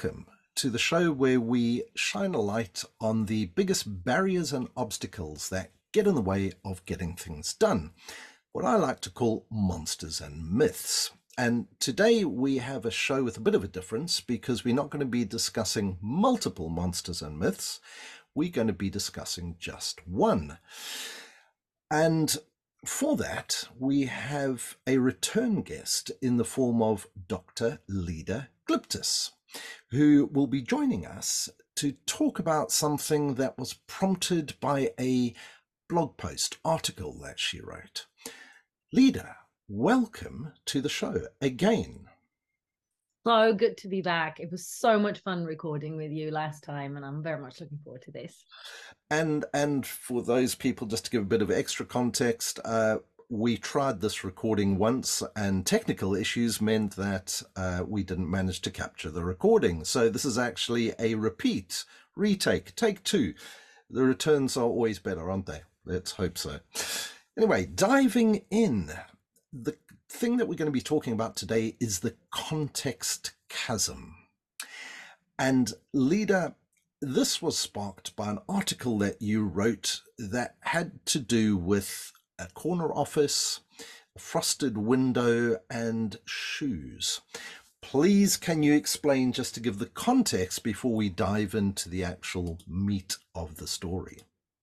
welcome to the show where we shine a light on the biggest barriers and obstacles that get in the way of getting things done. What I like to call monsters and myths. And today we have a show with a bit of a difference because we're not going to be discussing multiple monsters and myths. We're going to be discussing just one. And for that, we have a return guest in the form of Dr. Leda Glyptis, who will be joining us to talk about something that was prompted by a blog post article that she wrote. Leda, welcome to the show again. So good to be back. It was so much fun recording with you last time, and I'm very much looking forward to this. And and for those people, just to give a bit of extra context, uh, we tried this recording once, and technical issues meant that uh, we didn't manage to capture the recording. So this is actually a repeat, retake, take two. The returns are always better, aren't they? Let's hope so. Anyway, diving in, the thing that we're going to be talking about today is the context chasm. And Leda, this was sparked by an article that you wrote that had to do with a corner office, a frosted window, and shoes. Please, can you explain just to give the context before we dive into the actual meat of the story?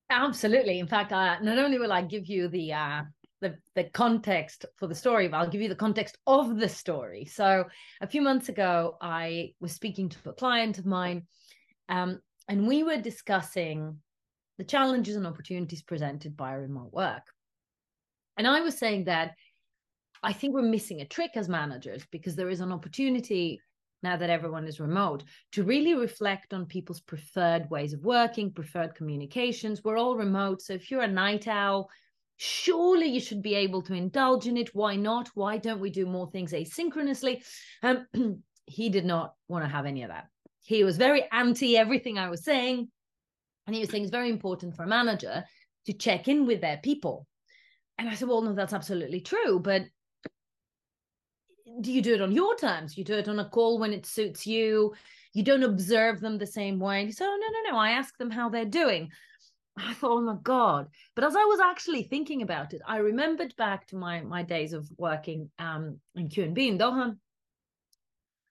Absolutely. In fact, uh, not only will I give you the uh, the the context for the story, but I'll give you the context of the story. So a few months ago, I was speaking to a client of mine, um, and we were discussing the challenges and opportunities presented by remote work. And I was saying that I think we're missing a trick as managers because there is an opportunity now that everyone is remote to really reflect on people's preferred ways of working, preferred communications. We're all remote. So if you're a night owl, surely you should be able to indulge in it. Why not? Why don't we do more things asynchronously? Um, he did not want to have any of that. He was very anti everything I was saying. And he was saying it's very important for a manager to check in with their people. And I said, well, no, that's absolutely true. But do you do it on your terms? You do it on a call when it suits you. You don't observe them the same way. So, oh, no, no, no. I ask them how they're doing. I thought, oh my God. But as I was actually thinking about it, I remembered back to my my days of working um, in QNB in Doha,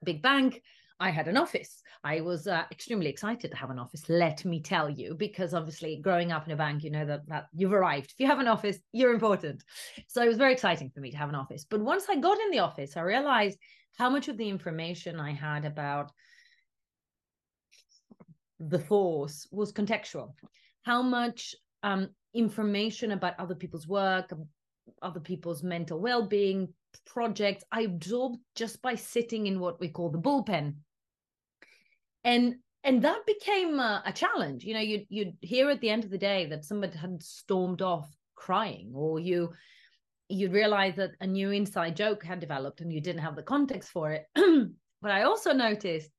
big bank. I had an office. I was uh, extremely excited to have an office, let me tell you, because obviously growing up in a bank, you know that, that you've arrived. If you have an office, you're important. So it was very exciting for me to have an office. But once I got in the office, I realized how much of the information I had about the force was contextual how much um, information about other people's work, other people's mental well-being, projects I absorbed just by sitting in what we call the bullpen. And and that became a, a challenge. You know, you'd you'd hear at the end of the day that somebody had stormed off crying, or you you'd realize that a new inside joke had developed and you didn't have the context for it. but I also noticed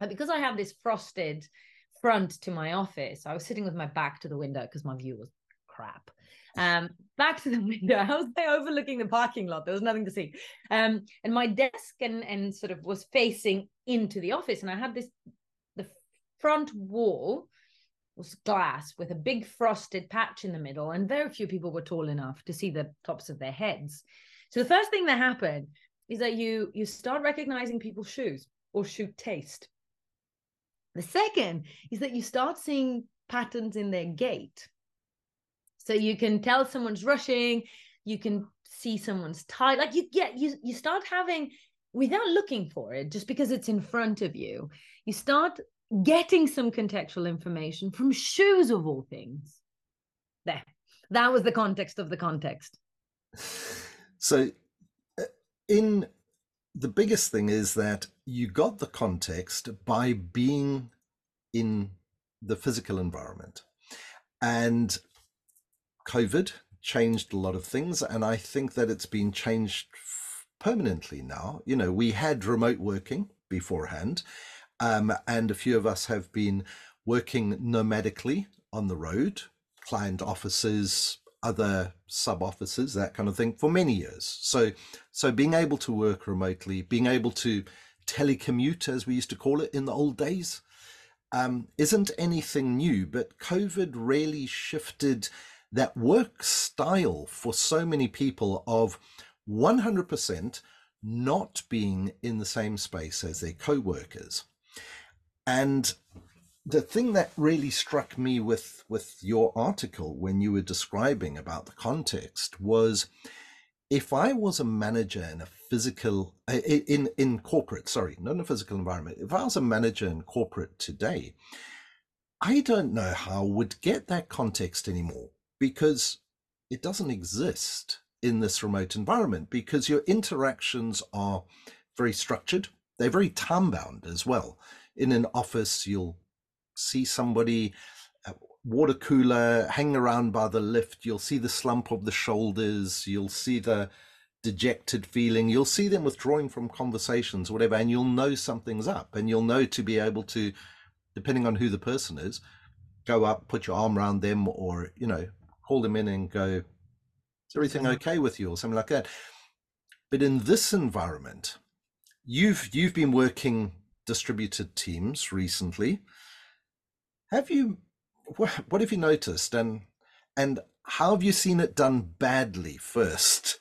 that because I have this frosted front to my office. I was sitting with my back to the window because my view was crap. Um, back to the window. I was there overlooking the parking lot. There was nothing to see. Um, and my desk and and sort of was facing into the office, and I had this the front wall was glass with a big frosted patch in the middle, and very few people were tall enough to see the tops of their heads. So the first thing that happened is that you you start recognizing people's shoes or shoe taste. The second is that you start seeing patterns in their gait. So you can tell someone's rushing, you can see someone's tired. Like you get you you start having without looking for it, just because it's in front of you, you start getting some contextual information from shoes of all things. There. That was the context of the context. So uh, in the biggest thing is that you got the context by being in the physical environment. And COVID changed a lot of things. And I think that it's been changed permanently now. You know, we had remote working beforehand, um, and a few of us have been working nomadically on the road, client offices, other sub offices, that kind of thing, for many years. So, so being able to work remotely, being able to telecommute, as we used to call it in the old days, um, isn't anything new, but COVID really shifted that work style for so many people of 100% not being in the same space as their co-workers. And the thing that really struck me with with your article when you were describing about the context was if I was a manager in a physical in in corporate, sorry, not in a physical environment. If I was a manager in corporate today, I don't know how I would get that context anymore because it doesn't exist in this remote environment because your interactions are very structured. They're very time bound as well. In an office, you'll see somebody uh, water cooler hang around by the lift you'll see the slump of the shoulders you'll see the dejected feeling you'll see them withdrawing from conversations whatever and you'll know something's up and you'll know to be able to depending on who the person is go up put your arm around them or you know call them in and go is everything mm-hmm. okay with you or something like that? But in this environment you've you've been working distributed teams recently. Have you what have you noticed and and how have you seen it done badly first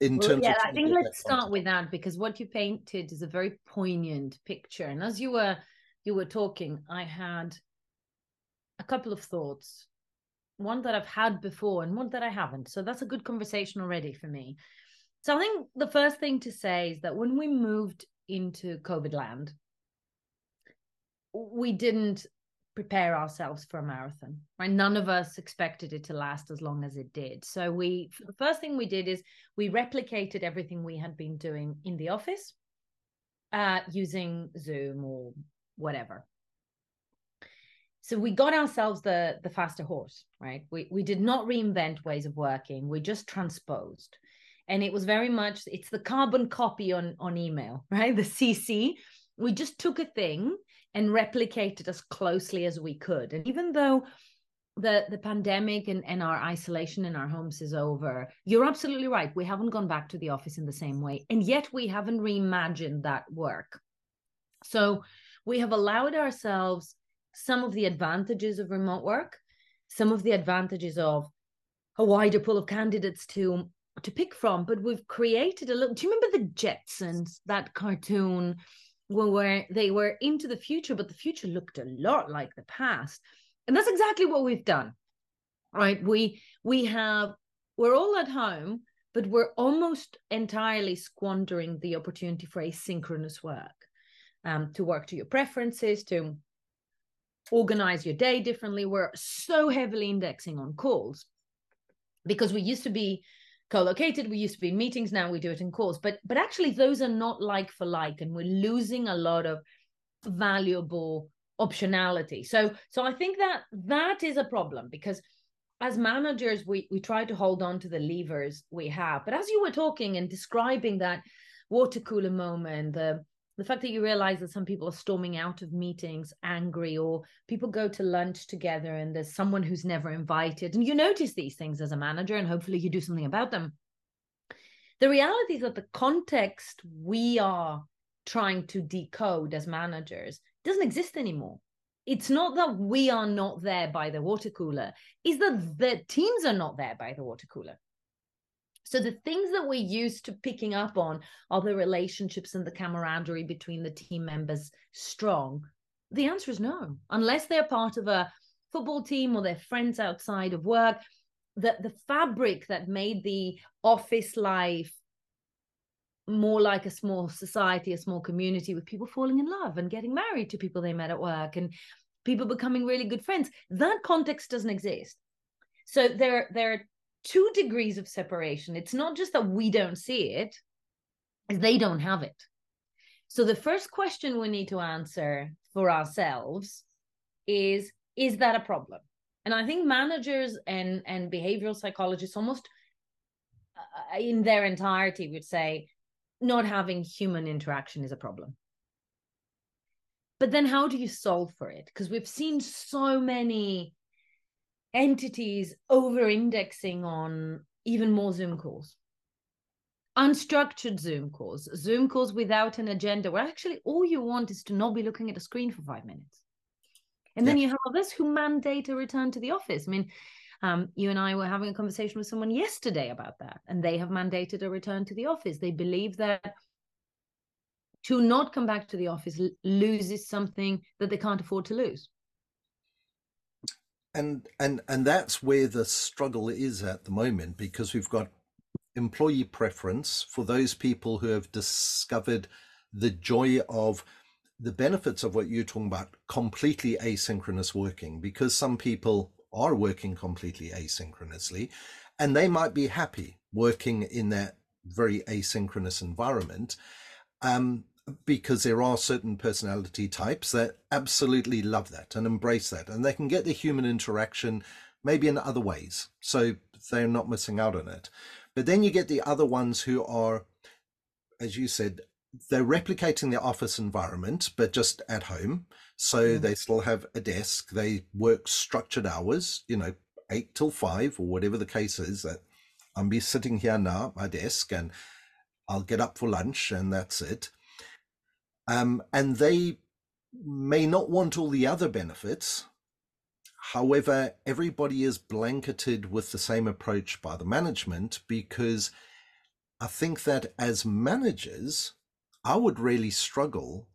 in well, terms yeah i think let's start with that because what you painted is a very poignant picture. And as you were you were talking i had a couple of thoughts one that i've had before and one that i haven't. So that's a good conversation already for me. So i think the first thing to say is that when we moved into covid land we didn't prepare ourselves for a marathon right? None of us expected it to last as long as it did. So we the first thing we did is we replicated everything we had been doing in the office uh, using zoom or whatever so we got ourselves the the faster horse right we we did not reinvent ways of working we just transposed and it was very much it's the carbon copy on on email right the cc we just took a thing and replicated as closely as we could. And even though the the pandemic and, and our isolation in our homes is over, you're absolutely right. We haven't gone back to the office in the same way. And yet we haven't reimagined that work. So we have allowed ourselves some of the advantages of remote work, some of the advantages of a wider pool of candidates to to pick from, but we've created a little. Do you remember the Jetsons, that cartoon where they were into the future, but the future looked a lot like the past. And that's exactly what we've done. Right. We we have we're all at home, but we're almost entirely squandering the opportunity for asynchronous work. Um, to work to your preferences, to organize your day differently. We're so heavily indexing on calls because we used to be co-located we used to be in meetings now we do it in calls. But but actually those are not like for like and we're losing a lot of valuable optionality. So so i think that that is a problem because as managers we we try to hold on to the levers we have. But as you were talking and describing that water cooler moment the the fact that you realize that some people are storming out of meetings angry or people go to lunch together and there's someone who's never invited and you notice these things as a manager and hopefully you do something about them. The reality is that the context we are trying to decode as managers doesn't exist anymore. It's not that we are not there by the water cooler is that the teams are not there by the water cooler so the things that we're used to picking up on are the relationships and the camaraderie between the team members strong? The answer is no, unless they're part of a football team or they're friends outside of work. The, the fabric that made the office life more like a small society, a small community with people falling in love and getting married to people they met at work and people becoming really good friends. That context doesn't exist. So there, there are two degrees of separation. It's not just that we don't see it, they don't have it. So the first question we need to answer for ourselves is is that a problem? And I think managers and and behavioral psychologists almost uh, in their entirety would say not having human interaction is a problem. But then how do you solve for it? Because we've seen so many entities over indexing on even more Zoom calls. unstructured Zoom calls, Zoom calls without an agenda, where actually all you want is to not be looking at a screen for five minutes. And then yeah. you have others who mandate a return to the office. I mean, um, you and I were having a conversation with someone yesterday about that, and they have mandated a return to the office. They believe that to not come back to the office loses something that they can't afford to lose. And and and that's where the struggle is at the moment because we've got employee preference for those people who have discovered the joy of the benefits of what you're talking about completely asynchronous working because some people are working completely asynchronously and they might be happy working in that very asynchronous environment. Um, because there are certain personality types that absolutely love that and embrace that and they can get the human interaction maybe in other ways so they're not missing out on it but then you get the other ones who are, as you said, they're replicating the office environment, but just at home. So mm. they still have a desk. They work structured hours, you know, eight till five or whatever the case is. That I'm be sitting here now at my desk and I'll get up for lunch and that's it. Um, and they may not want all the other benefits However, everybody is blanketed with the same approach by the management because I think that as managers, I would really struggle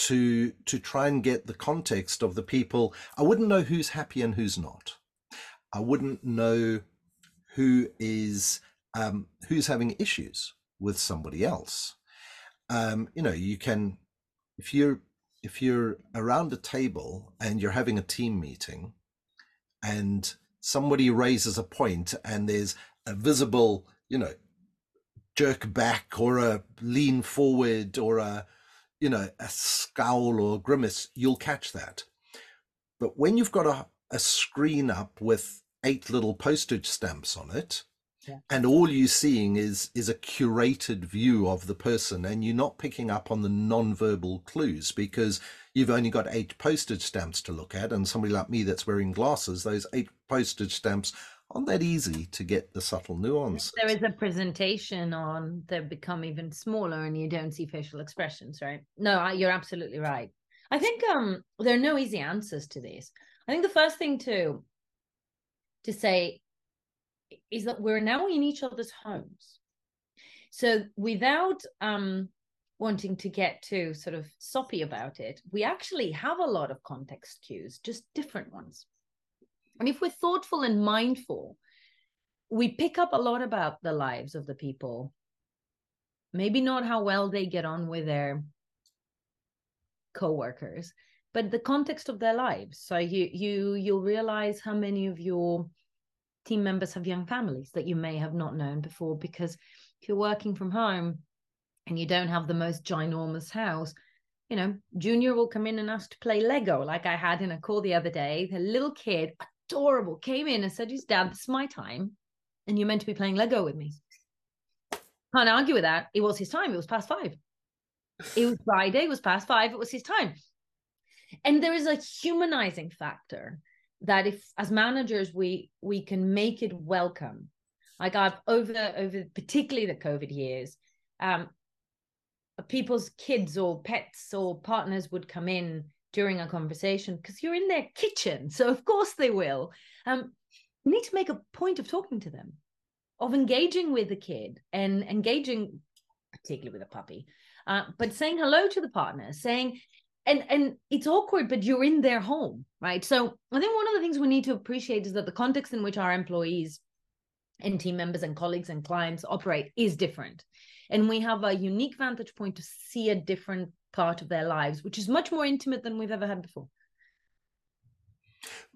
to to try and get the context of the people. I wouldn't know who's happy and who's not. I wouldn't know who is um, who's having issues with somebody else. Um, you know, you can if you're if you're around a table and you're having a team meeting and somebody raises a point and there's a visible, you know, jerk back or a lean forward or a, you know, a scowl or grimace, you'll catch that. But when you've got a, a screen up with eight little postage stamps on it, yeah. and all you're seeing is is a curated view of the person, and you're not picking up on the non-verbal clues because you've only got eight postage stamps to look at. And somebody like me that's wearing glasses, those eight postage stamps aren't that easy to get the subtle nuance. There is a presentation on, they become even smaller and you don't see facial expressions, right? No, you're absolutely right. I think um, there are no easy answers to this. I think the first thing to to say is that we're now in each other's homes. So without um, wanting to get too sort of soppy about it, we actually have a lot of context cues, just different ones. And if we're thoughtful and mindful, we pick up a lot about the lives of the people. Maybe not how well they get on with their co-workers, but the context of their lives. So you you you'll realize how many of your team members have young families that you may have not known before because if you're working from home and you don't have the most ginormous house, you know, Junior will come in and ask to play Lego, like I had in a call the other day. The little kid, adorable, came in and said, "His dad, this is my time, and you're meant to be playing Lego with me." Can't argue with that. It was his time. It was past five. It was Friday. It was past five. It was his time. And there is a humanizing factor that if, as managers, we we can make it welcome. Like I've over over particularly the COVID years, um, people's kids or pets or partners would come in during a conversation because you're in their kitchen. So of course they will. Um, you need to make a point of talking to them, of engaging with the kid and engaging, particularly with a puppy, uh, but saying hello to the partner, saying, and and it's awkward, but you're in their home, right? So I think one of the things we need to appreciate is that the context in which our employees and team members and colleagues and clients operate is different. And we have a unique vantage point to see a different part of their lives which is much more intimate than we've ever had before.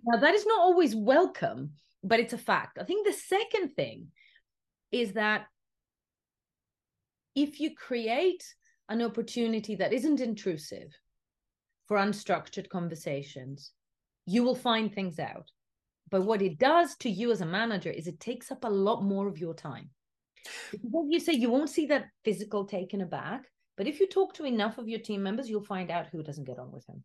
Now that is not always welcome but it's a fact. I think the second thing is that if you create an opportunity that isn't intrusive for unstructured conversations you will find things out but what it does to you as a manager is it takes up a lot more of your time what you say, you won't see that physical taken aback. But if you talk to enough of your team members, you'll find out who doesn't get on with him.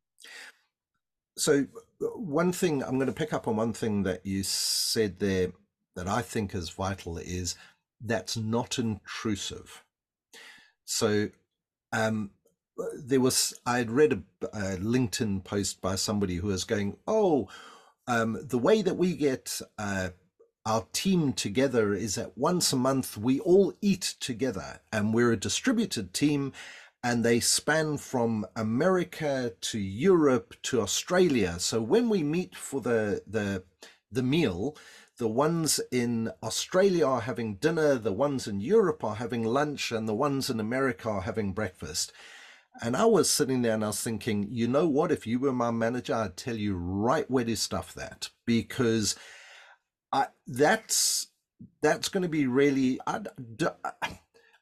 So, one thing I'm going to pick up on one thing that you said there that I think is vital is that's not intrusive. So um, there was I had read a, a, LinkedIn post by somebody who was going, "Oh, um, the way that we get uh, our team together is that once a month we all eat together, and we're a distributed team." And they span from America to Europe to Australia. So when we meet for the the the meal, the ones in Australia are having dinner, the ones in Europe are having lunch, and the ones in America are having breakfast. And I was sitting there and I was thinking, you know what? If you were my manager, I'd tell you right where to stuff that because I, that's that's going to be really. I,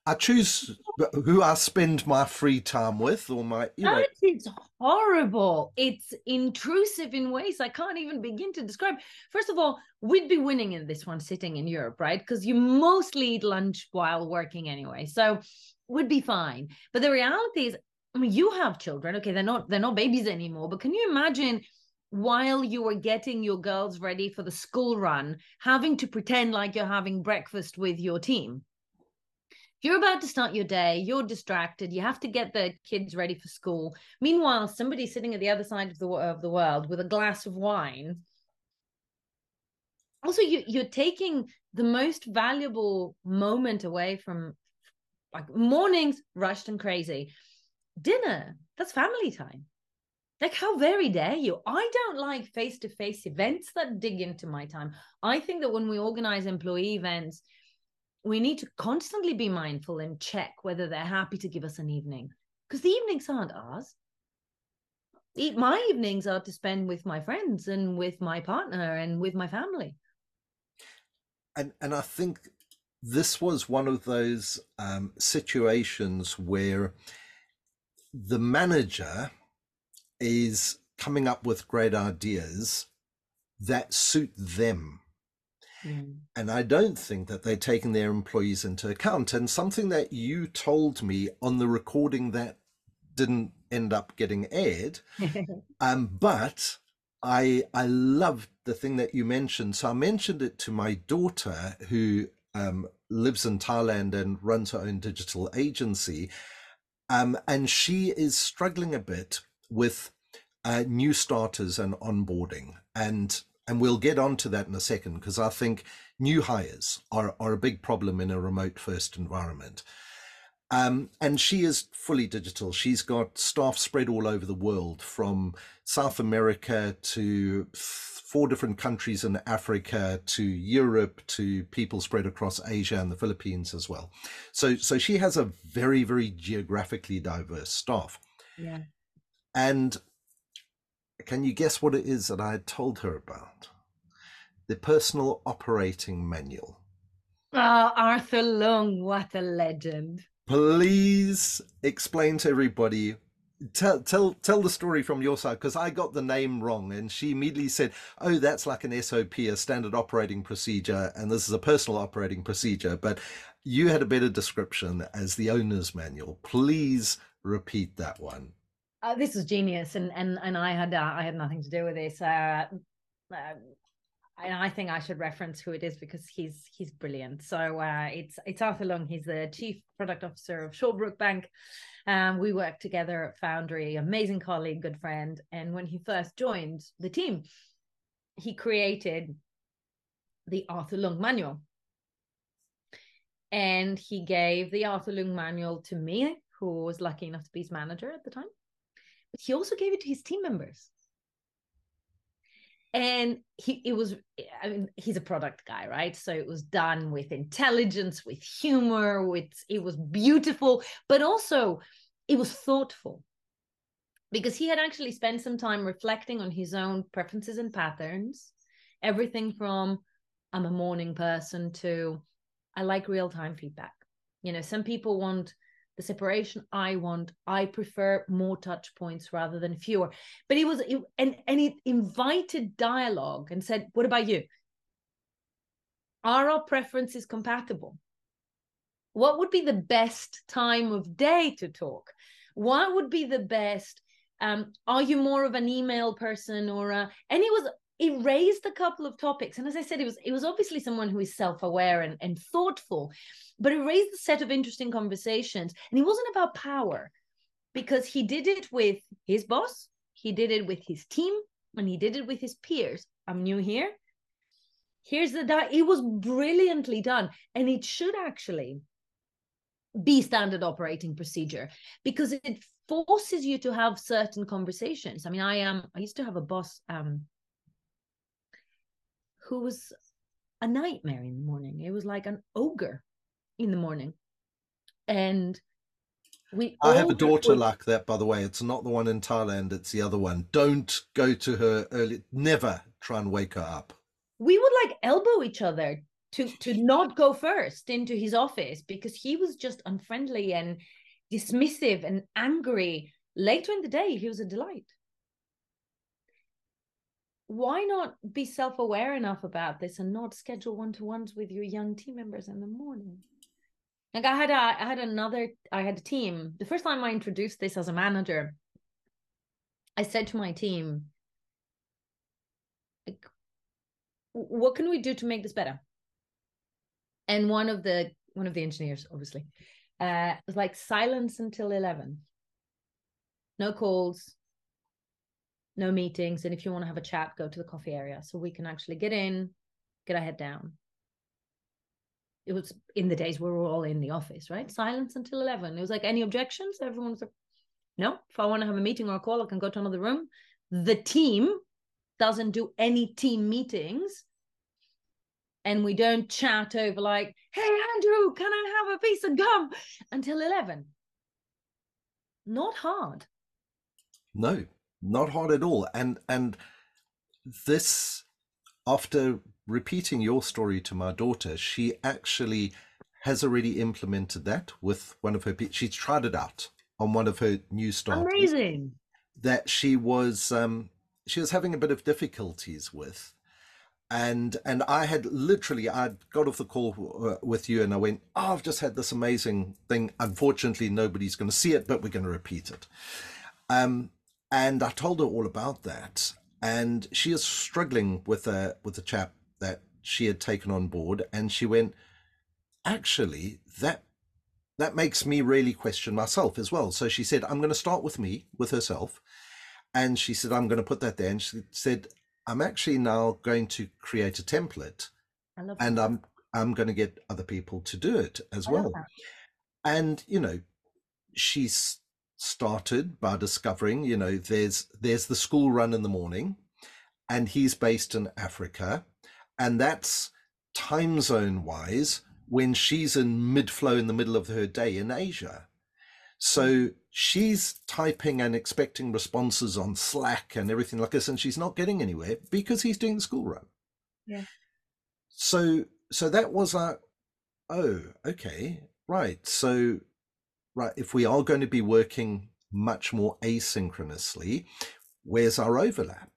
I choose who I spend my free time with, or my. You know. It's horrible. It's intrusive in ways I can't even begin to describe. First of all, we'd be winning in this one sitting in Europe, right? Because you mostly eat lunch while working anyway, so would be fine. But the reality is, I mean, you have children. Okay, they're not they're not babies anymore. But can you imagine? while you were getting your girls ready for the school run, having to pretend like you're having breakfast with your team you're about to start your day, you're distracted, you have to get the kids ready for school. Meanwhile, somebody sitting at the other side of the of the world with a glass of wine. Also, you you're taking the most valuable moment away from like mornings rushed and crazy. Dinner, that's family time. Like, how very dare you? I don't like face to face events that dig into my time. I think that when we organize employee events, we need to constantly be mindful and check whether they're happy to give us an evening because the evenings aren't ours my evenings are to spend with my friends and with my partner and with my family and and i think this was one of those um, situations where the manager is coming up with great ideas that suit them Mm. And I don't think that they're taking their employees into account. And something that you told me on the recording that didn't end up getting aired, um, but I I loved the thing that you mentioned. So I mentioned it to my daughter who um, lives in Thailand and runs her own digital agency, um, and she is struggling a bit with uh, new starters and onboarding and and we'll get on to that in a second because I think new hires are, are a big problem in a remote first environment. Um, and she is fully digital. She's got staff spread all over the world from South America to four different countries in Africa to Europe to people spread across Asia and the Philippines as well. So, so she has a very, very geographically diverse staff. Yeah. And can you guess what it is that I had told her about? The personal operating manual. Ah, oh, Arthur Leung, what a legend. Please explain to everybody. Tell tell tell the story from your side because I got the name wrong and she immediately said, "Oh, that's like an SOP, a standard operating procedure, and this is a personal operating procedure." But you had a better description as the owner's manual. Please repeat that one uh, this was genius, and and and I had uh, I had nothing to do with this. Uh, uh, and I think I should reference who it is because he's he's brilliant. So uh, it's it's Arthur Leung. He's the chief product officer of Shawbrook Bank. Um, we worked together at Foundry, amazing colleague, good friend. And when he first joined the team, he created the Arthur Leung manual. And he gave the Arthur Leung manual to me, who was lucky enough to be his manager at the time but he also gave it to his team members and he it was i mean he's a product guy right? So it was done with intelligence with humor with it was beautiful but also it was thoughtful. Because he had actually spent some time reflecting on his own preferences and patterns everything from i'm a morning person to i like real time feedback. You know some people want the separation I want. I prefer more touch points rather than fewer. But he was and and it invited dialogue and said, "What about you? Are our preferences compatible? What would be the best time of day to talk? What would be the best? Um, are you more of an email person or a?" And it was it raised a couple of topics. And as I said, it was it was obviously someone who is self-aware and, and thoughtful, but it raised a set of interesting conversations. And it wasn't about power because he did it with his boss, he did it with his team, and he did it with his peers. I'm new here. Here's the di- it was brilliantly done. And it should actually be standard operating procedure because it forces you to have certain conversations. I mean, I am I used to have a boss um who was a nightmare in the morning. It was like an ogre in the morning. And we I have a daughter like that, by the way. It's not the one in Thailand, it's the other one. Don't go to her early. Never try and wake her up. We would like elbow each other to to not go first into his office because he was just unfriendly and dismissive and angry. Later in the day, he was a delight. Why not be self aware enough about this and not schedule one to ones with your young team members in the morning? Like I had a, I had another, I had a team. The first time I introduced this as a manager, I said to my team, like, what can we do to make this better? And one of the one of the engineers, obviously, uh, was like silence until eleven. No calls, no meetings, and if you want to have a chat, go to the coffee area so we can actually get in, get our head down it was in the days we were all in the office, right? Silence until 11. It was like, any objections? Everyone was like, no, if I want to have a meeting or a call, I can go to another room. The team doesn't do any team meetings. And we don't chat over like, hey, Andrew, can I have a piece of gum until 11? Not hard. No, not hard at all. And, and this, after repeating your story to my daughter, she actually has already implemented that with one of her. She's tried it out on one of her new starters. Amazing. That she was um, she was having a bit of difficulties with, and and I had literally I got off the call uh, with you and I went, oh, I've just had this amazing thing. Unfortunately, nobody's going to see it, but we're going to repeat it. Um, and I told her all about that, and she is struggling with a with a chap that she had taken on board. And she went actually that that makes me really question myself as well. So she said i'm going to start with me with herself. And she said i'm going to put that there. And she said i'm actually now going to create a template and i'm i'm going to get other people to do it as I well. and you know she's started by discovering you know there's there's the school run in the morning and he's based in africa and that's time zone wise when she's in mid flow in the middle of her day in Asia. So mm. she's typing and expecting responses on Slack and everything like this, and she's not getting anywhere because he's doing the school run. Yeah. So so that was like, oh, okay, right. So right, if we are going to be working much more asynchronously, where's our overlap?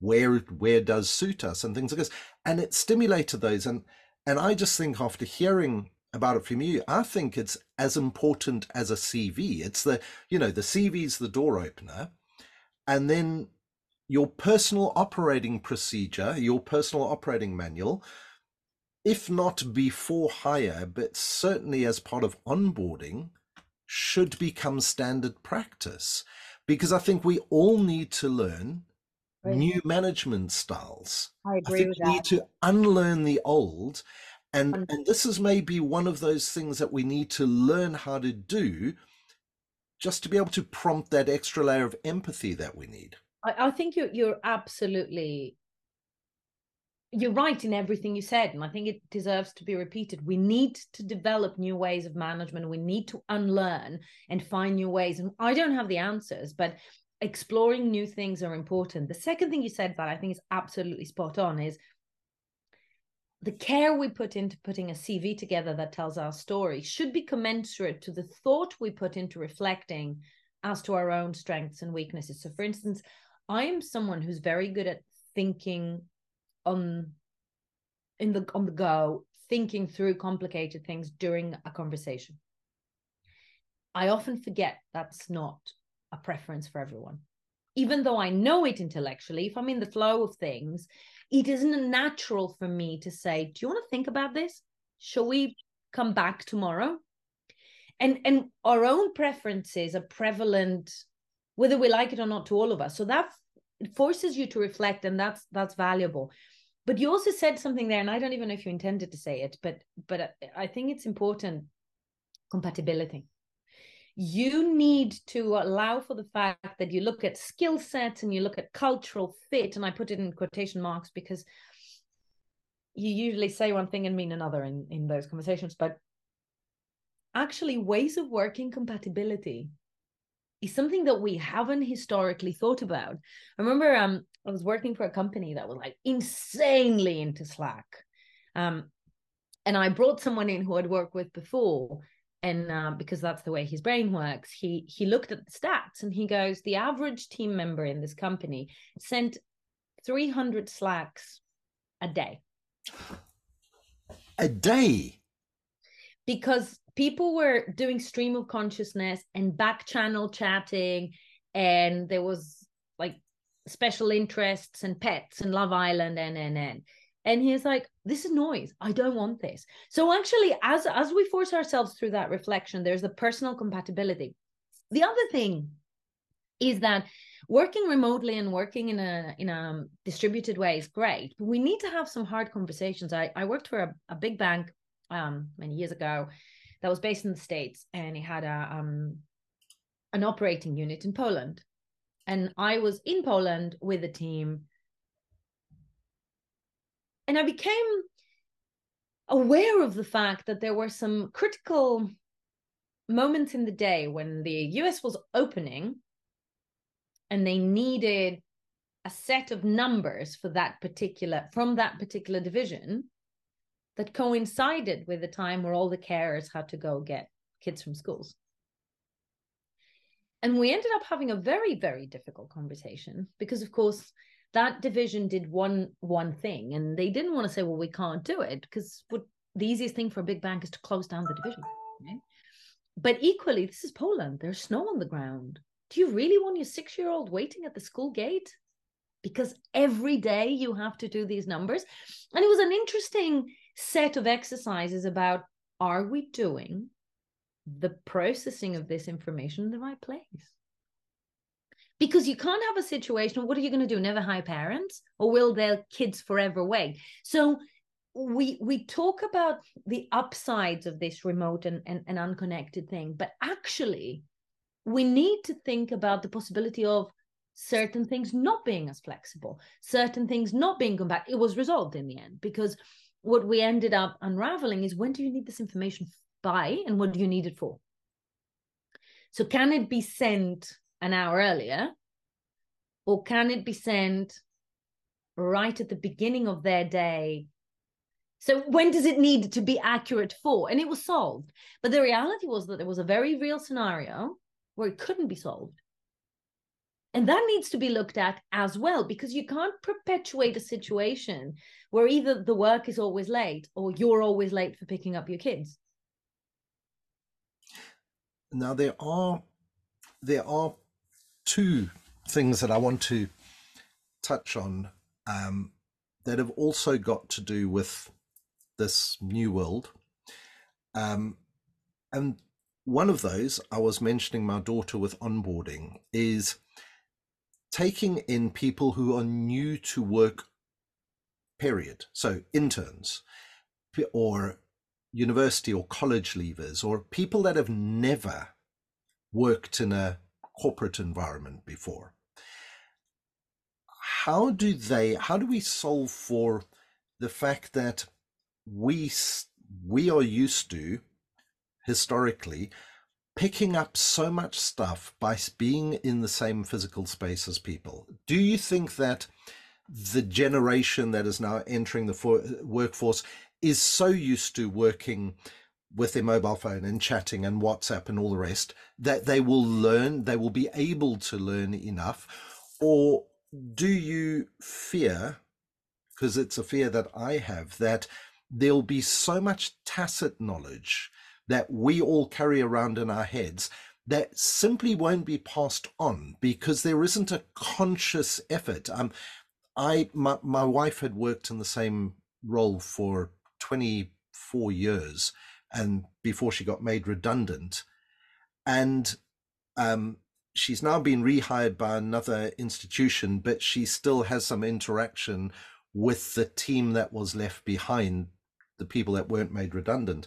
Where where does suit us and things like this? and it stimulated those and and i just think after hearing about it from you i think it's as important as a cv it's the you know the cv is the door opener and then your personal operating procedure your personal operating manual if not before hire but certainly as part of onboarding should become standard practice because i think we all need to learn new management styles. I agree I think with we that. need to unlearn the old. And, and this is maybe one of those things that we need to learn how to do just to be able to prompt that extra layer of empathy that we need. I, I think you're you're absolutely you're right in everything you said and i think it deserves to be repeated we need to develop new ways of management we need to unlearn and find new ways and i don't have the answers but exploring new things are important. The second thing you said that I think is absolutely spot on is the care we put into putting a CV together that tells our story should be commensurate to the thought we put into reflecting as to our own strengths and weaknesses. So, for instance, I am someone who's very good at thinking on in the on the go, thinking through complicated things during a conversation. I often forget that's not a preference for everyone. even though I know it intellectually, if I'm in the flow of things, it isn't natural for me to say, Do you want to think about this? Shall we come back tomorrow? And and our own preferences are prevalent, whether we like it or not, to all of us. So that forces you to reflect, and that's that's valuable. But you also said something there, and I don't even know if you intended to say it, but but I think it's important compatibility. You need to allow for the fact that you look at skill sets and you look at cultural fit and i put it in quotation marks because you usually say one thing and mean another in in those conversations but actually ways of working compatibility is something that we haven't historically thought about. I remember um i was working for a company that was like insanely into slack. Um and i brought someone in who i'd worked with before and uh, because that's the way his brain works he he looked at the stats and he goes the average team member in this company sent 300 slacks a day. A day? Because people were doing stream of consciousness and back channel chatting and there was special interests and pets and love island and and and. And he's like this is noise. I don't want this. So actually as as we force ourselves through that reflection there's the personal compatibility. The other thing is that working remotely and working in a in a distributed way is great but we need to have some hard conversations. I, I worked for a, a big bank um, many years ago that was based in the states and it had a um, an operating unit in poland and i was in poland with a team. And I became aware of the fact that there were some critical moments in the day when the US was opening and they needed a set of numbers for that particular from that particular division that coincided with the time where all the carers had to go get kids from schools and we ended up having a very very difficult conversation because of course that division did one one thing and they didn't want to say well we can't do it because what the easiest thing for a big bank is to close down the division right? but equally this is poland. There's snow on the ground. Do you really want your six year old waiting at the school gate? Because every day you have to do these numbers. And it was an interesting set of exercises about are we doing the processing of this information in the right place. Because you can't have a situation what are you going to do never hire parents? Or will their kids forever wait so we we talk about the upsides of this remote and, and, and unconnected thing but actually we need to think about the possibility of certain things not being as flexible certain things not being compatible it was resolved in the end because what we ended up unraveling is when do you need this information by and what do you need it for so can it be sent an hour earlier? Or can it be sent right at the beginning of their day? So when does it need to be accurate for? And it was solved. But the reality was that there was a very real scenario where it couldn't be solved. And that needs to be looked at as well, because you can't perpetuate a situation where either the work is always late or you're always late for picking up your kids. Now there are there are two things that I want to touch on um, that have also got to do with this new world. Um, and one of those, I was mentioning my daughter with onboarding, is taking in people who are new to work, period. So interns or university or college leavers or people that have never worked in a corporate environment before. How do they, how do we solve for the fact that we, we are used to historically picking up so much stuff by being in the same physical space as people. Do you think that the generation that is now entering the workforce is so used to working with their mobile phone and chatting and WhatsApp and all the rest that they will learn, they will be able to learn enough? Or do you fear, because it's a fear that I have, that there'll be so much tacit knowledge that we all carry around in our heads that simply won't be passed on because there isn't a conscious effort. Um, I my, my wife had worked in the same role for 24 years and before she got made redundant. And um, she's now been rehired by another institution but she still has some interaction with the team that was left behind the people that weren't made redundant.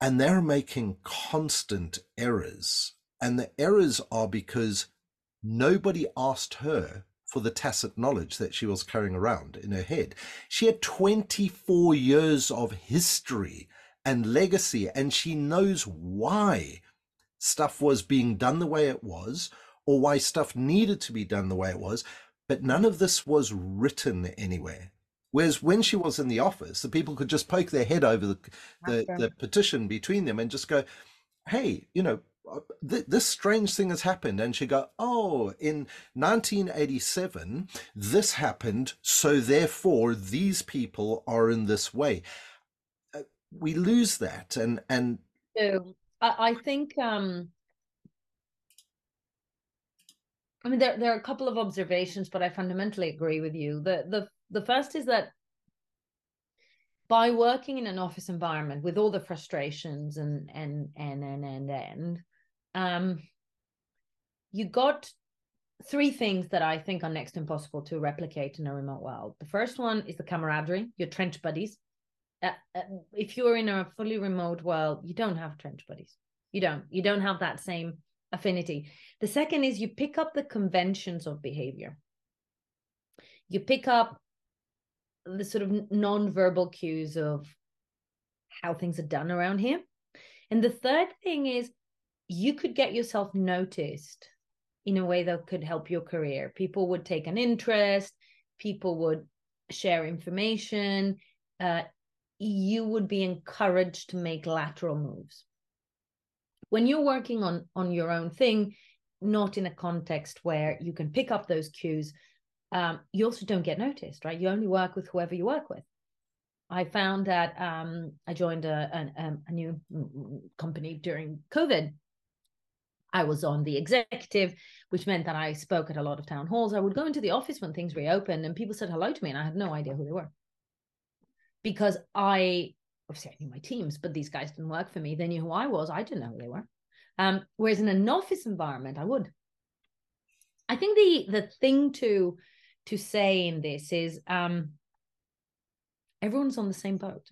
And they're making constant errors. And the errors are because nobody asked her for the tacit knowledge that she was carrying around in her head. She had 24 years of history and legacy, and she knows why stuff was being done the way it was or why stuff needed to be done the way it was. But none of this was written anywhere. Whereas when she was in the office, the people could just poke their head over the, the, the petition between them and just go, hey, you know, th- this strange thing has happened and she go oh in 1987 this happened so therefore these people are in this way. Uh, we lose that and and so I, I think um I mean there there are a couple of observations but I fundamentally agree with you. The the the first is that by working in an office environment with all the frustrations and and and and and and um, you got three things that I think are next impossible to replicate in a remote world. The first one is the camaraderie, your trench buddies. Uh, uh, if you're in a fully remote world, you don't have trench buddies. You don't. You don't have that same affinity. The second is you pick up the conventions of behavior. You pick up the sort of non-verbal cues of how things are done around here. And the third thing is you could get yourself noticed in a way that could help your career. People would take an interest, people would share information, uh, you would be encouraged to make lateral moves. When you're working on on your own thing, not in a context where you can pick up those cues, um, you also don't get noticed, right? You only work with whoever you work with. I found that um, I joined a, a, a new company during COVID, I was on the executive, which meant that I spoke at a lot of town halls. I would go into the office when things reopened and people said hello to me and I had no idea who they were. Because I obviously I knew my teams, but these guys didn't work for me. They knew who I was. I didn't know who they were. Um, whereas in an office environment, I would. I think the the thing to to say in this is um, everyone's on the same boat.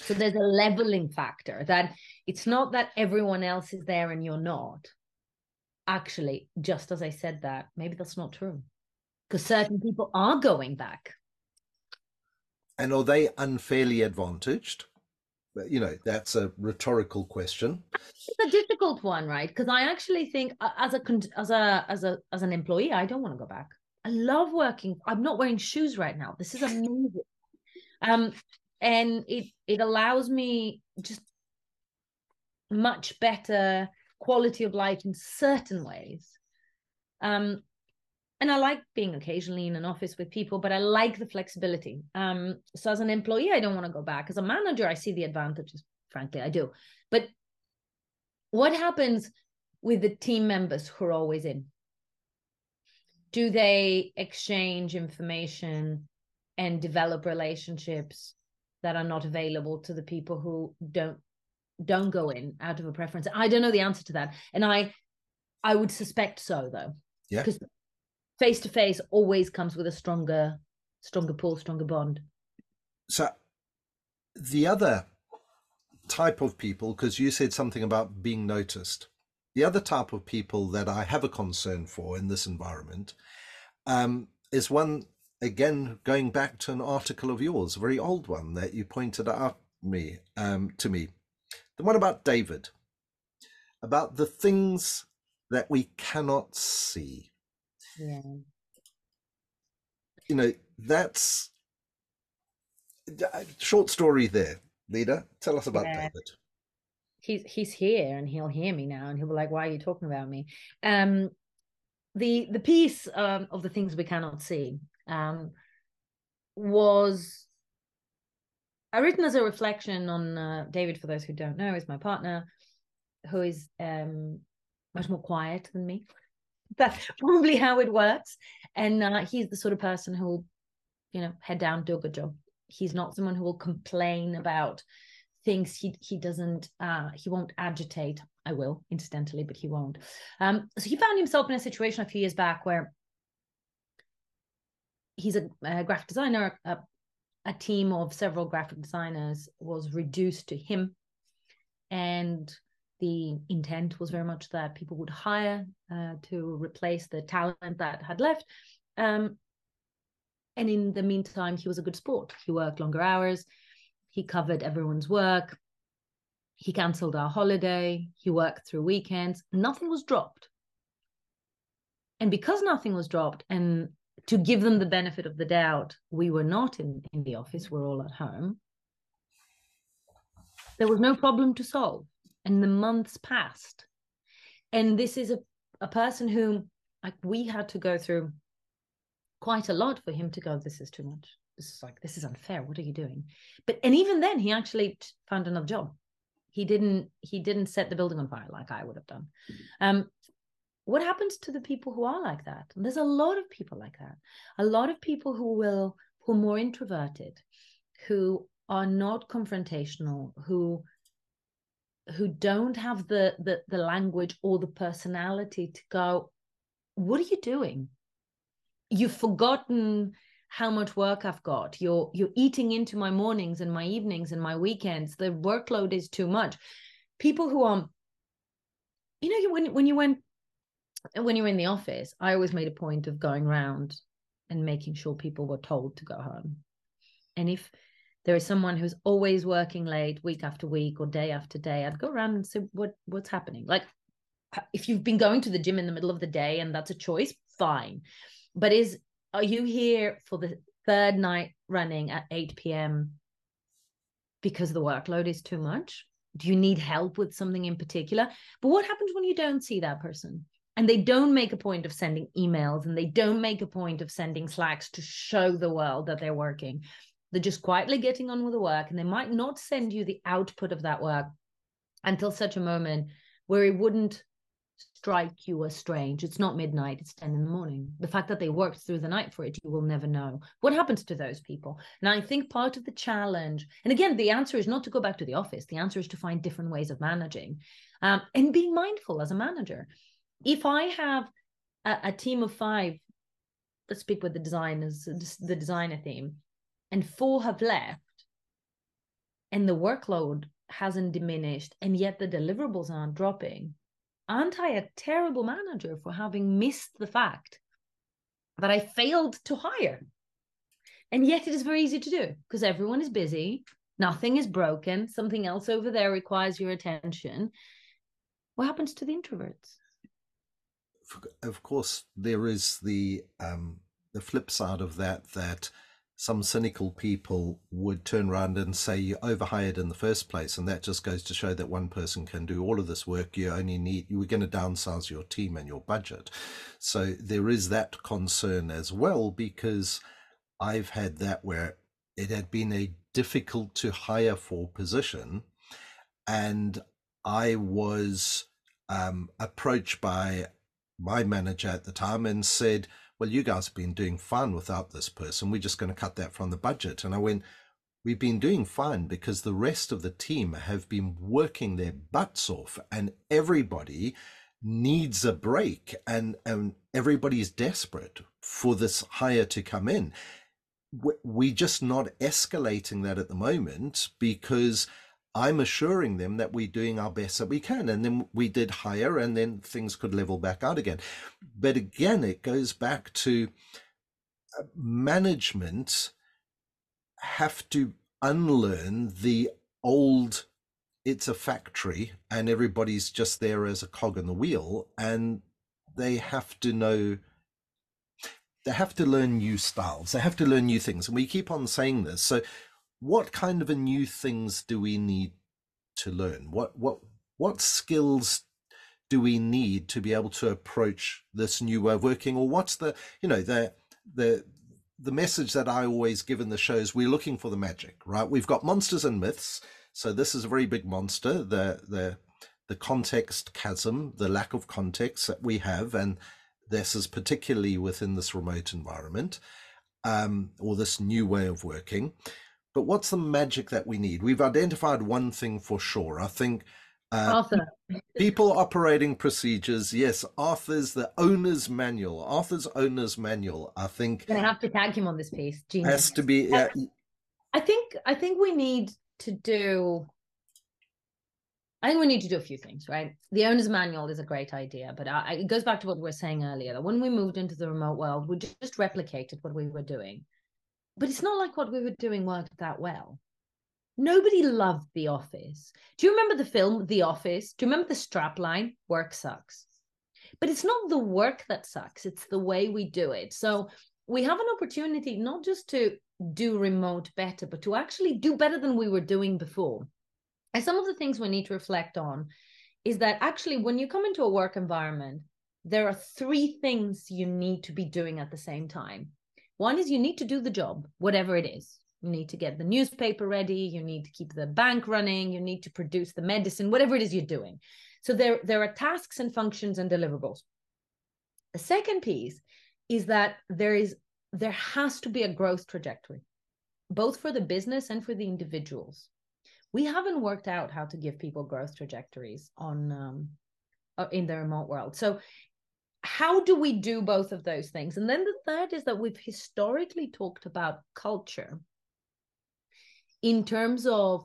So there's a leveling factor that it's not that everyone else is there and you're not. Actually, just as I said that, maybe that's not true. Because certain people are going back. And are they unfairly advantaged? You know, that's a rhetorical question. It's a difficult one, right? Because I actually think, uh, as a as a as a as an employee, I don't want to go back. I love working. I'm not wearing shoes right now. This is amazing. Um, and it it allows me just much better quality of life in certain ways. Um and i like being occasionally in an office with people but i like the flexibility. Um so as an employee i don't want to go back. As a manager i see the advantages frankly i do. But what happens with the team members who are always in? Do they exchange information and develop relationships that are not available to the people who don't don't go in out of a preference. I don't know the answer to that. And i i would suspect so though. Yeah. Because face to face always comes with a stronger stronger pull stronger bond. So the other type of people because you said something about being noticed. The other type of people that i have a concern for in this environment um, is one again going back to an article of yours, a very old one that you pointed out me um, to me, the one about David, about the things that we cannot see. Yeah. You know, that's short story there. Leda, tell us about yeah. David. He's he's here and he'll hear me now and he'll be like, "Why are you talking about me?" Um, the the piece um, of the things we cannot see um, was I written as a reflection on uh, David, for those who don't know, is my partner. who is um, much more quiet than me. That's probably how it works. And uh, he's the sort of person who will, you know, head down, do a good job. He's not someone who will complain about things he he doesn't uh he won't agitate i will incidentally but he won't um so he found himself in a situation a few years back where he's a, a graphic designer a, a team of several graphic designers was reduced to him and the intent was very much that people would hire uh, to replace the talent that had left um, and in the meantime he was a good sport he worked longer hours he covered everyone's work. He cancelled our holiday. He worked through weekends. Nothing was dropped. And because nothing was dropped, and to give them the benefit of the doubt, we were not in, in the office, we're all at home. There was no problem to solve. And the months passed. And this is a, a person who like we had to go through quite a lot for him to go, this is too much this is like this is unfair what are you doing but and even then he actually found another job he didn't he didn't set the building on fire like i would have done um what happens to the people who are like that and there's a lot of people like that a lot of people who will who are more introverted who are not confrontational who who don't have the the, the language or the personality to go what are you doing you've forgotten how much work I've got. You're you're eating into my mornings and my evenings and my weekends. The workload is too much. People who are, you know, when when you went when you're in the office, I always made a point of going around and making sure people were told to go home. And if there is someone who's always working late week after week or day after day, I'd go around and say, what what's happening? Like if you've been going to the gym in the middle of the day and that's a choice, fine. But is are you here for the third night running at 8 p.m. because the workload is too much? Do you need help with something in particular? But what happens when you don't see that person? And they don't make a point of sending emails and they don't make a point of sending slacks to show the world that they're working. They're just quietly getting on with the work and they might not send you the output of that work until such a moment where it wouldn't strike you as strange. It's not midnight, it's 10 in the morning. The fact that they worked through the night for it, you will never know. What happens to those people? And I think part of the challenge, and again, the answer is not to go back to the office, the answer is to find different ways of managing um, and being mindful as a manager. If I have a, a team of five, let's speak with the designers, the designer team, and four have left, and the workload hasn't diminished, and yet the deliverables aren't dropping aren't I a terrible manager for having missed the fact that I failed to hire? And yet it is very easy to do because everyone is busy, nothing is broken, something else over there requires your attention. What happens to the introverts? Of course, there is the um, the flip side of that that some cynical people would turn around and say you overhired in the first place and that just goes to show that one person can do all of this work. You only need you were going to downsize your team and your budget. So there is that concern as well because i've had that where it had been a difficult to hire for position and i was um, approached by my manager at the time and said well, you guys have been doing fine without this person. We're just going to cut that from the budget. And I went, we've been doing fine because the rest of the team have been working their butts off and everybody needs a break and, and everybody's desperate for this hire to come in. We're just not escalating that at the moment because – I'm assuring them that we're doing our best that we can. And then we did hire, and then things could level back out again. But again, it goes back to uh, management have to unlearn the old it's a factory and everybody's just there as a cog in the wheel and they have to know they have to learn new styles they have to learn new things and we keep on saying this so what kind of a new things do we need to learn? What what what skills do we need to be able to approach this new way of working? Or what's the you know the the the message that I always give in the shows? we're looking for the magic, right? We've got monsters and myths. So this is a very big monster, the the the context chasm, the lack of context that we have, and this is particularly within this remote environment um, or this new way of working. But what's the magic that we need? We've identified one thing for sure. I think uh, Arthur. people operating procedures. Yes, Arthur's the owner's manual. Arthur's owner's manual. I think. Gonna have to tag him on this piece. Genius. Has to be. Yeah. I think. I think we need to do. I think we need to do a few things, right? The owner's manual is a great idea, but I, it goes back to what we were saying earlier. That when we moved into the remote world, we just replicated what we were doing, but it's not like what we were doing worked that well. Nobody loved The Office. Do you remember the film The Office? Do you remember the strapline? Work sucks. But it's not the work that sucks, it's the way we do it. So we have an opportunity not just to do remote better, but to actually do better than we were doing before. And some of the things we need to reflect on is that actually, when you come into a work environment, there are three things you need to be doing at the same time. One is you need to do the job, whatever it is. You need to get the newspaper ready. You need to keep the bank running. You need to produce the medicine, whatever it is you're doing. So there, there are tasks and functions and deliverables. The second piece is that there is there has to be a growth trajectory, both for the business and for the individuals. We haven't worked out how to give people growth trajectories on um, uh, in the remote world. So how do we do both of those things? And then the third is that we've historically talked about culture in terms of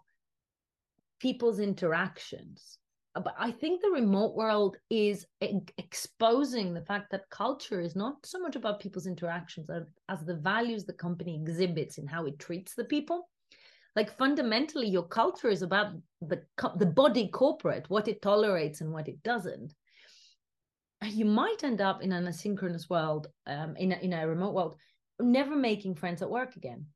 people's interactions. Uh, but I think the remote world is exposing the fact that culture is not so much about people's interactions as the values the company exhibits in how it treats the people. Like fundamentally, your culture is about the the body corporate, what it tolerates and what it doesn't. You might end up in an asynchronous world, um, in a, in a remote world, never making friends at work again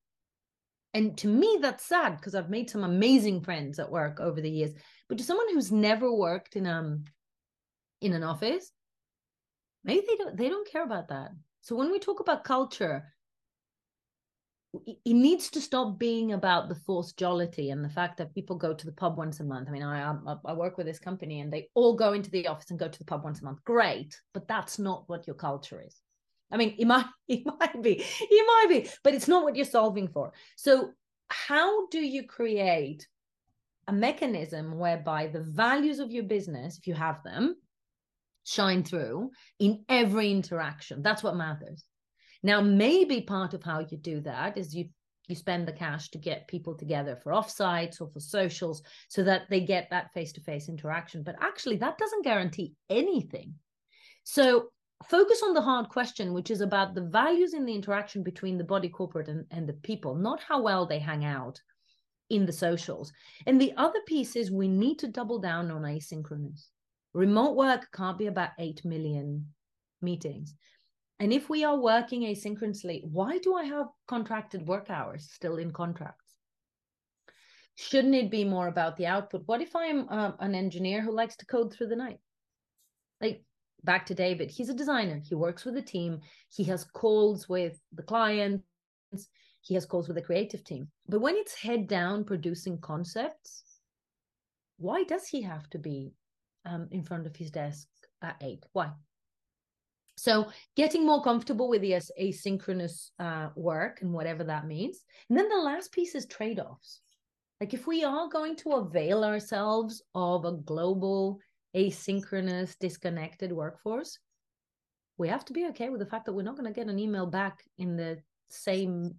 and to me, that's sad because I've made some amazing friends at work over the years. But to someone who's never worked in um in an office, maybe they don't they don't care about that. So when we talk about culture, it needs to stop being about the forced jollity and the fact that people go to the pub once a month. I mean, I I work with this company and they all go into the office and go to the pub once a month. Great, but that's not what your culture is. I mean, it might, it might be, it might be, but it's not what you're solving for. So, how do you create a mechanism whereby the values of your business, if you have them, shine through in every interaction? That's what matters. Now, maybe part of how you do that is you you spend the cash to get people together for offsites or for socials so that they get that face-to-face interaction but actually that doesn't guarantee anything so focus on the hard question, which is about the values in the interaction between the body corporate and, and the people, not how well they hang out in the socials. And the other piece is we need to double down on asynchronous. Remote work can't be about 8 million meetings. And if we are working asynchronously, why do I have contracted work hours still in contracts? Shouldn't it be more about the output? What if I'm uh, an engineer who likes to code through the night? Like back to David, he's a designer. He works with a team. He has calls with the clients. He has calls with the creative team. But when it's head down producing concepts, why does he have to be um, in front of his desk at eight? Why? So getting more comfortable with the asynchronous uh, work and whatever that means. And then the last piece is trade-offs. Like if we are going to avail ourselves of a global asynchronous, disconnected workforce, we have to be okay with the fact that we're not going to get an email back in the same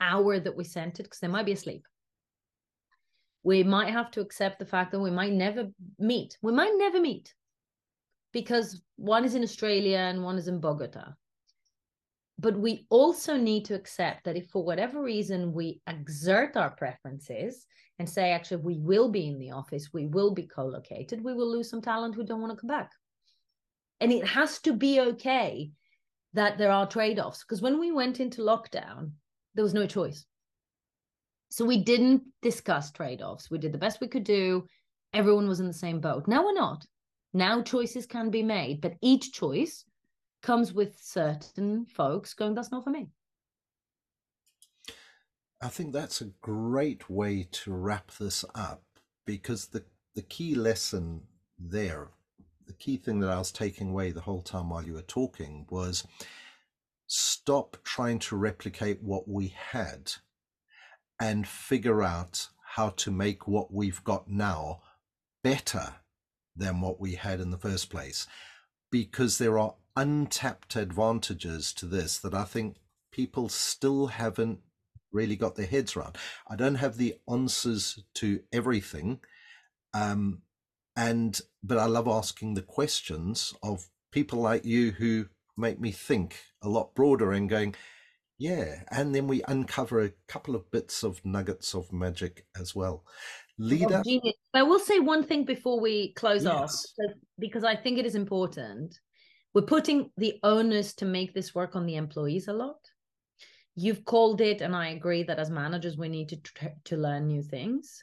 hour that we sent it because they might be asleep. We might have to accept the fact that we might never meet. We might never meet because one is in Australia and one is in Bogota. But we also need to accept that if for whatever reason we exert our preferences and say, actually, we will be in the office, we will be co located, we will lose some talent who don't want to come back. And it has to be okay that there are trade offs. Because when we went into lockdown, there was no choice. So we didn't discuss trade offs. We did the best we could do. Everyone was in the same boat. Now we're not. Now choices can be made, but each choice comes with certain folks going, that's not for me. I think that's a great way to wrap this up because the, the key lesson there, the key thing that I was taking away the whole time while you were talking was stop trying to replicate what we had and figure out how to make what we've got now better than what we had in the first place. Because there are untapped advantages to this that I think people still haven't really got their heads around. I don't have the answers to everything. Um, and but I love asking the questions of people like you who make me think a lot broader and going, yeah, and then we uncover a couple of bits of nuggets of magic as well. Leda. Oh, I will say one thing before we close yes. off, because I think it is important. We're putting the onus to make this work on the employees a lot. You've called it, and I agree that as managers we need to to learn new things,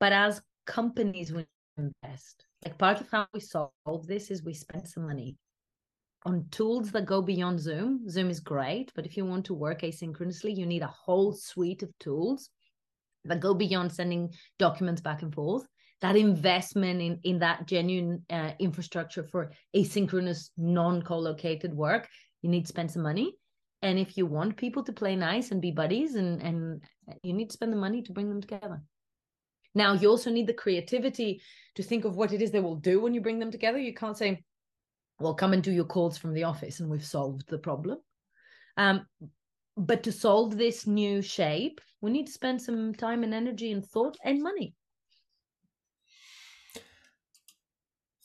but as companies we invest. Like part of how we solve this is we spend some money on tools that go beyond Zoom. Zoom is great, but if you want to work asynchronously, you need a whole suite of tools that go beyond sending documents back and forth. That investment in, in that genuine uh, infrastructure for asynchronous, non co located work, you need to spend some money. And if you want people to play nice and be buddies, and, and you need to spend the money to bring them together. Now, you also need the creativity to think of what it is they will do when you bring them together. You can't say, well, come and do your calls from the office and we've solved the problem. Um, but to solve this new shape, we need to spend some time and energy and thought and money.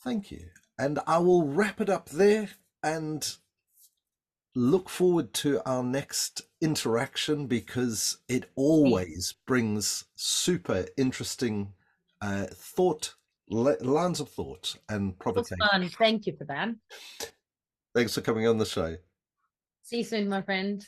Thank you. And I will wrap it up there and look forward to our next interaction because it always brings super interesting uh, thought lines of thought and provocation. fun. Thank you for that. Thanks for coming on the show. See you soon, my friend.